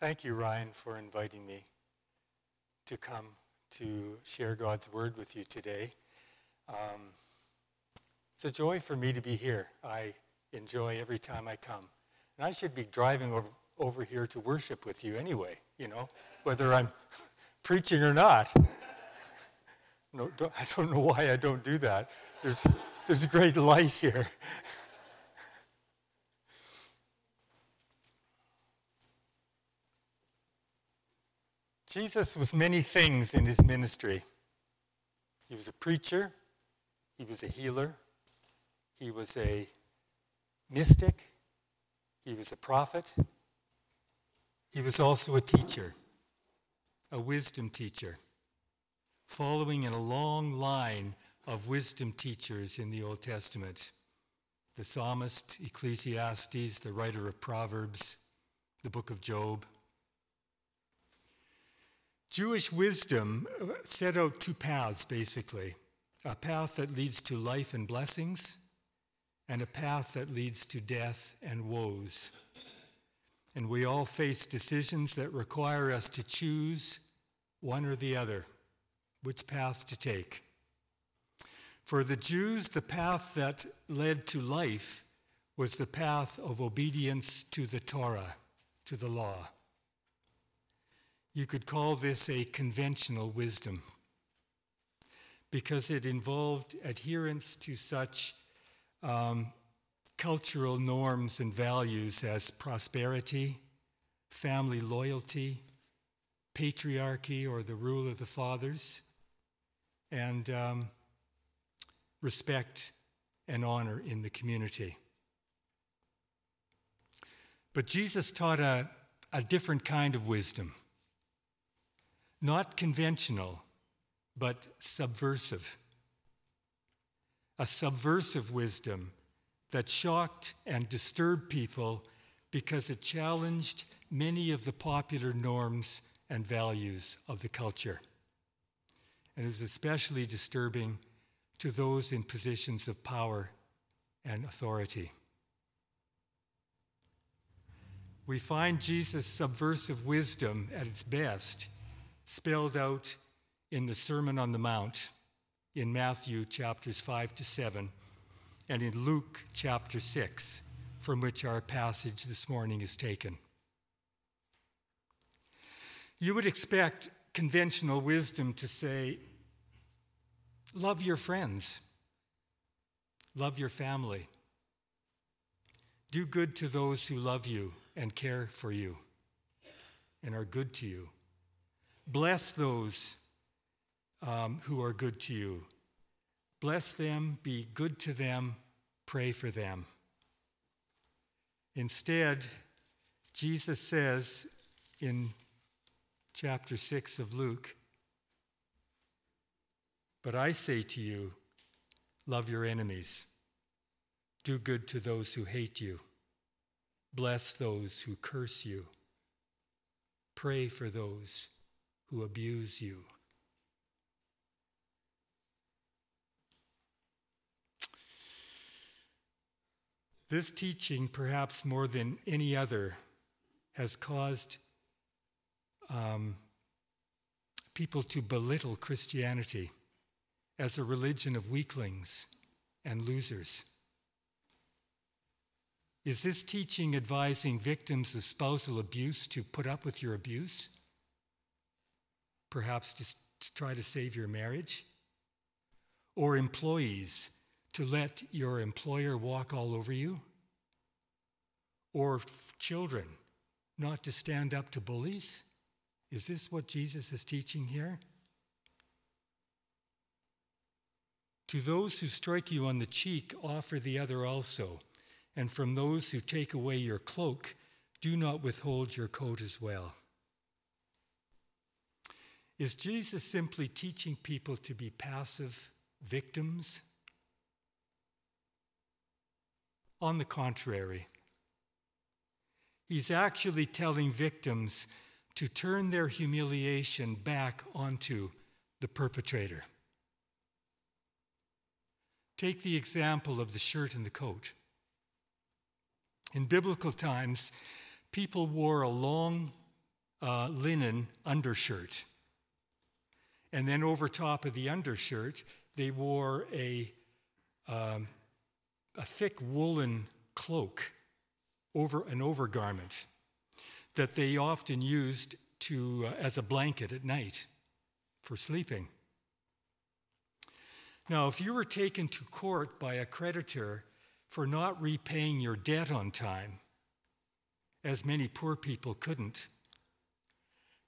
Thank you, Ryan, for inviting me to come to share God's word with you today. Um, it's a joy for me to be here. I enjoy every time I come. And I should be driving over, over here to worship with you anyway, you know, whether I'm preaching or not. No, don't, I don't know why I don't do that. There's, there's great light here. Jesus was many things in his ministry. He was a preacher, he was a healer, he was a mystic, he was a prophet, he was also a teacher, a wisdom teacher, following in a long line of wisdom teachers in the Old Testament. The psalmist, Ecclesiastes, the writer of Proverbs, the book of Job. Jewish wisdom uh, set out two paths, basically a path that leads to life and blessings, and a path that leads to death and woes. And we all face decisions that require us to choose one or the other, which path to take. For the Jews, the path that led to life was the path of obedience to the Torah, to the law. You could call this a conventional wisdom because it involved adherence to such um, cultural norms and values as prosperity, family loyalty, patriarchy or the rule of the fathers, and um, respect and honor in the community. But Jesus taught a, a different kind of wisdom not conventional, but subversive. A subversive wisdom that shocked and disturbed people because it challenged many of the popular norms and values of the culture. And it was especially disturbing to those in positions of power and authority. We find Jesus' subversive wisdom at its best spelled out in the Sermon on the Mount in Matthew chapters 5 to 7 and in Luke chapter 6, from which our passage this morning is taken. You would expect conventional wisdom to say, Love your friends, love your family, do good to those who love you and care for you and are good to you. Bless those um, who are good to you. Bless them, be good to them, pray for them. Instead, Jesus says in chapter 6 of Luke, But I say to you, love your enemies, do good to those who hate you, bless those who curse you, pray for those who abuse you. This teaching, perhaps more than any other, has caused um, people to belittle Christianity as a religion of weaklings and losers. Is this teaching advising victims of spousal abuse to put up with your abuse? Perhaps just to try to save your marriage? Or employees to let your employer walk all over you? Or children not to stand up to bullies? Is this what Jesus is teaching here? To those who strike you on the cheek, offer the other also. And from those who take away your cloak, do not withhold your coat as well. Is Jesus simply teaching people to be passive victims? On the contrary, he's actually telling victims to turn their humiliation back onto the perpetrator. Take the example of the shirt and the coat. In biblical times, people wore a long uh, linen undershirt. And then over top of the undershirt, they wore a, um, a thick woolen cloak over an overgarment that they often used to, uh, as a blanket at night for sleeping. Now, if you were taken to court by a creditor for not repaying your debt on time, as many poor people couldn't,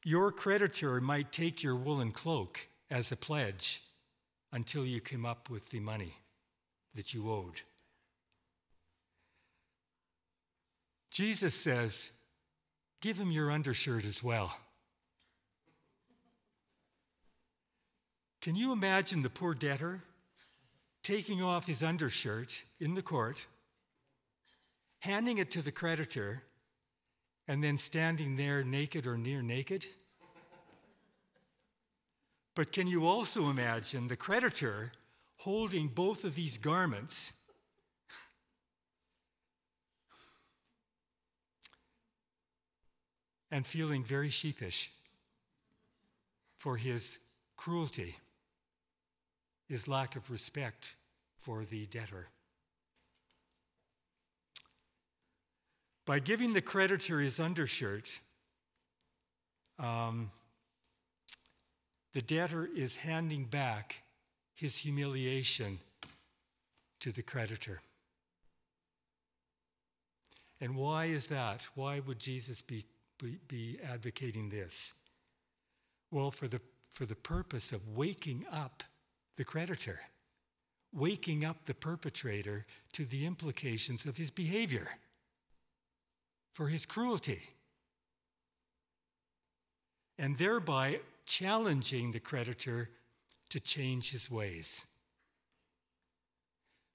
your creditor might take your woolen cloak as a pledge until you came up with the money that you owed. Jesus says, Give him your undershirt as well. Can you imagine the poor debtor taking off his undershirt in the court, handing it to the creditor, and then standing there naked or near naked? But can you also imagine the creditor holding both of these garments? And feeling very sheepish for his cruelty his lack of respect for the debtor. By giving the creditor his undershirt, um, the debtor is handing back his humiliation to the creditor. And why is that? Why would Jesus be, be, be advocating this? Well, for the, for the purpose of waking up the creditor, waking up the perpetrator to the implications of his behavior, for his cruelty, and thereby challenging the creditor to change his ways.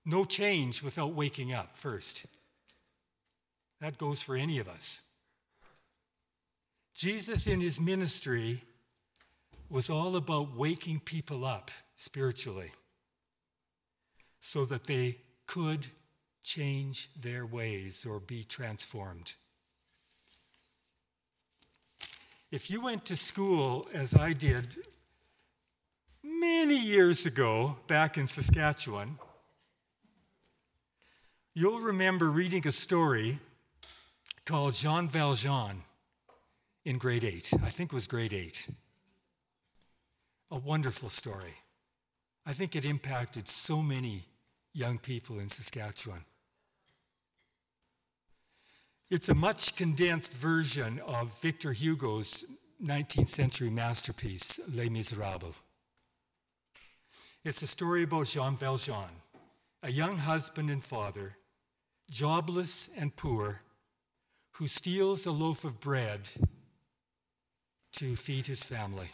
No change without waking up first. That goes for any of us. Jesus, in his ministry, was all about waking people up spiritually so that they could change their ways or be transformed. If you went to school, as I did many years ago back in Saskatchewan, you'll remember reading a story called Jean Valjean in grade 8. I think it was grade 8. A wonderful story. I think it impacted so many young people in Saskatchewan. It's a much condensed version of Victor Hugo's 19th century masterpiece, Les Miserables. It's a story about Jean Valjean, a young husband and father, jobless and poor, who steals a loaf of bread to feed his family.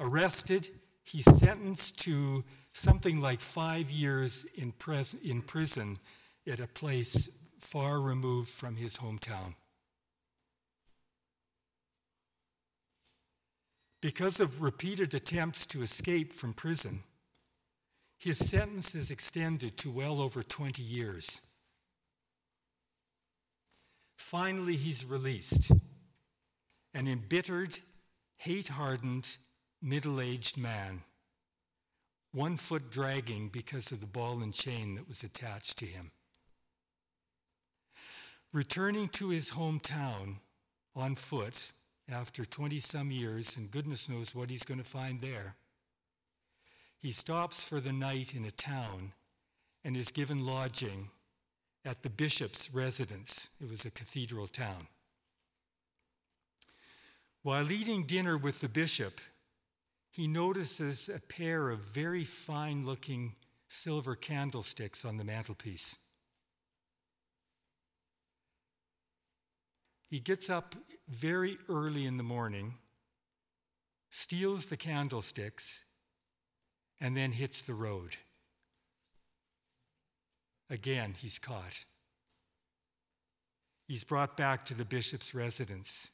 Arrested he's sentenced to something like five years in, pres- in prison at a place far removed from his hometown. Because of repeated attempts to escape from prison, his sentence is extended to well over 20 years. Finally, he's released. An embittered, hate hardened, middle aged man, one foot dragging because of the ball and chain that was attached to him. Returning to his hometown on foot after 20 some years, and goodness knows what he's going to find there, he stops for the night in a town and is given lodging at the bishop's residence. It was a cathedral town. While eating dinner with the bishop, he notices a pair of very fine looking silver candlesticks on the mantelpiece. He gets up very early in the morning, steals the candlesticks, and then hits the road. Again, he's caught. He's brought back to the bishop's residence,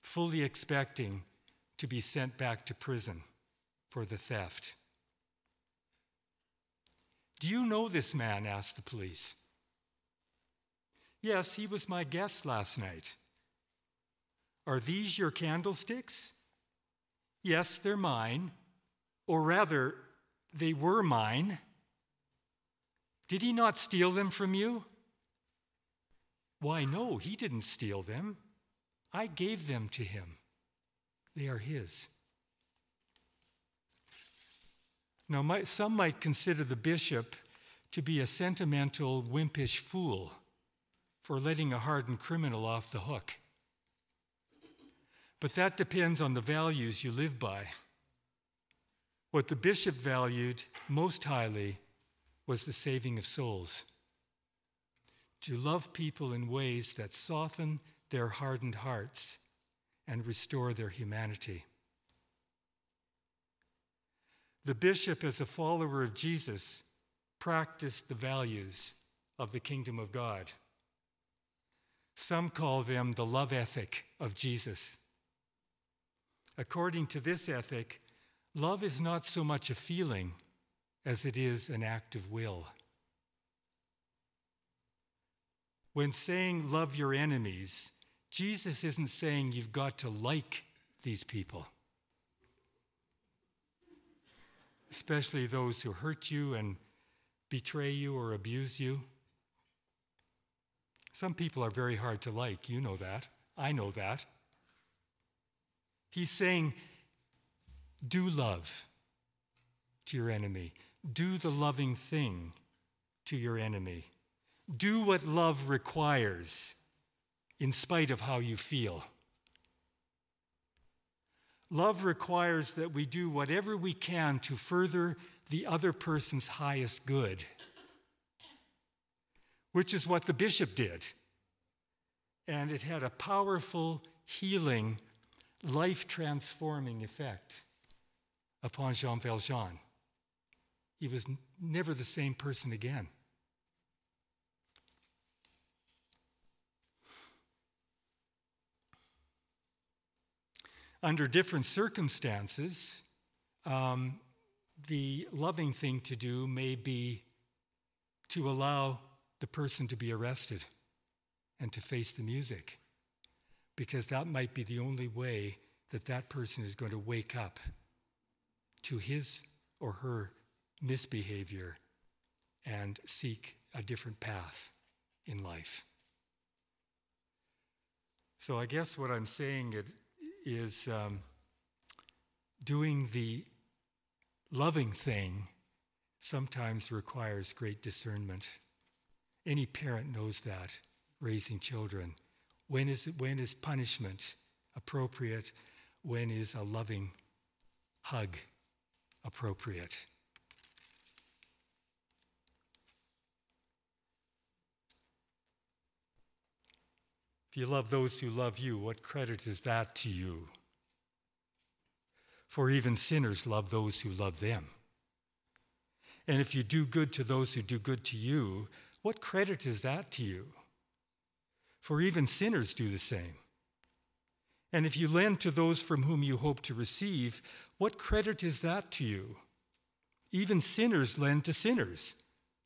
fully expecting to be sent back to prison for the theft. Do you know this man? asked the police. Yes, he was my guest last night. Are these your candlesticks? Yes, they're mine. Or rather, they were mine. Did he not steal them from you? Why, no, he didn't steal them. I gave them to him. They are his. Now, my, some might consider the bishop to be a sentimental, wimpish fool for letting a hardened criminal off the hook. But that depends on the values you live by. What the bishop valued most highly was the saving of souls. To love people in ways that soften their hardened hearts and restore their humanity. The bishop, as a follower of Jesus, practiced the values of the kingdom of God. Some call them the love ethic of Jesus. According to this ethic, love is not so much a feeling as it is an act of will. When saying love your enemies, Jesus isn't saying you've got to like these people, especially those who hurt you and betray you or abuse you. Some people are very hard to like. You know that. I know that. He's saying, do love to your enemy, do the loving thing to your enemy, do what love requires in spite of how you feel. Love requires that we do whatever we can to further the other person's highest good, which is what the bishop did. And it had a powerful healing life transforming effect upon Jean Valjean. He was never the same person again. Under different circumstances, um, the loving thing to do may be to allow the person to be arrested and to face the music because that might be the only way that that person is going to wake up to his or her misbehavior and seek a different path in life. So I guess what I'm saying is um, doing the loving thing sometimes requires great discernment. Any parent knows that, raising children. When is, when is punishment appropriate? When is a loving hug appropriate? If you love those who love you, what credit is that to you? For even sinners love those who love them. And if you do good to those who do good to you, what credit is that to you? for even sinners do the same. And if you lend to those from whom you hope to receive, what credit is that to you? Even sinners lend to sinners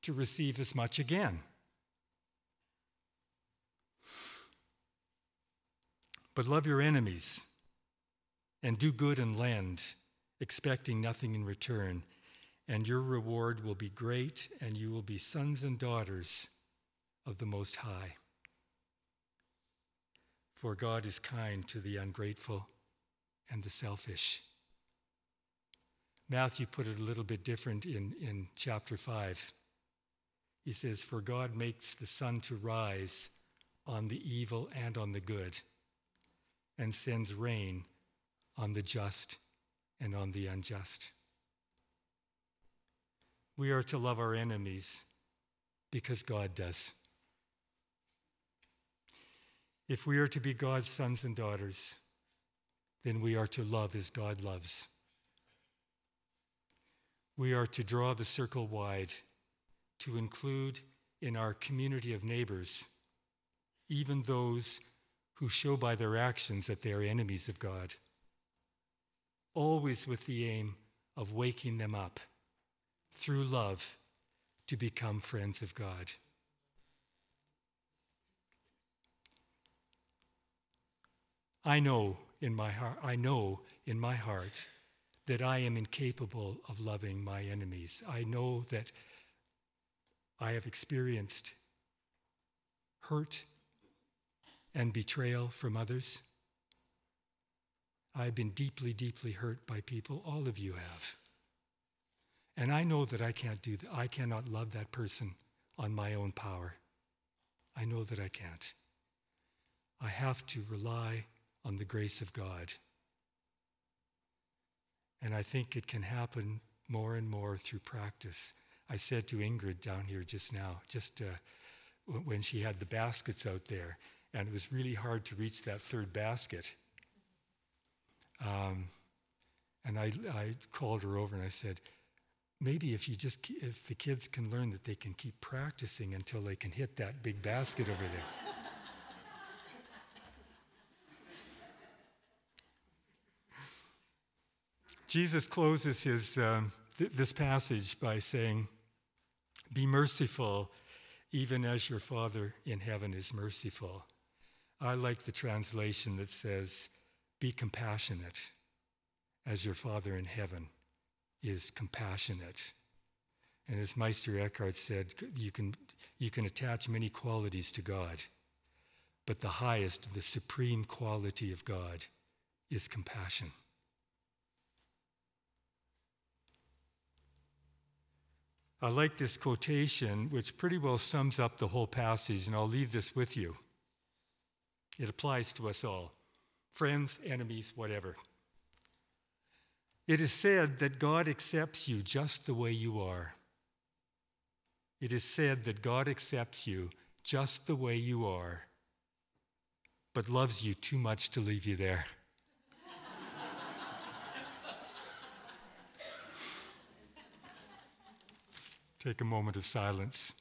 to receive as much again. But love your enemies and do good and lend, expecting nothing in return, and your reward will be great, and you will be sons and daughters of the Most High for God is kind to the ungrateful and the selfish. Matthew put it a little bit different in, in chapter 5. He says, For God makes the sun to rise on the evil and on the good, and sends rain on the just and on the unjust. We are to love our enemies because God does. If we are to be God's sons and daughters, then we are to love as God loves. We are to draw the circle wide to include in our community of neighbors even those who show by their actions that they are enemies of God, always with the aim of waking them up through love to become friends of God. I know in my heart, I know in my heart that I am incapable of loving my enemies. I know that I have experienced hurt and betrayal from others. I've been deeply, deeply hurt by people. All of you have. And I know that I can't do that. I cannot love that person on my own power. I know that I can't. I have to rely on the grace of God. And I think it can happen more and more through practice. I said to Ingrid down here just now, just uh, when she had the baskets out there, and it was really hard to reach that third basket. Um, and I, I called her over and I said, maybe if you just if the kids can learn that they can keep practicing until they can hit that big basket over there. Jesus closes his, um, th- this passage by saying, Be merciful, even as your Father in heaven is merciful. I like the translation that says, Be compassionate, as your Father in heaven is compassionate. And as Meister Eckhart said, you can, you can attach many qualities to God, but the highest, the supreme quality of God is compassion. I like this quotation, which pretty well sums up the whole passage, and I'll leave this with you. It applies to us all friends, enemies, whatever. It is said that God accepts you just the way you are. It is said that God accepts you just the way you are, but loves you too much to leave you there. Take a moment of silence.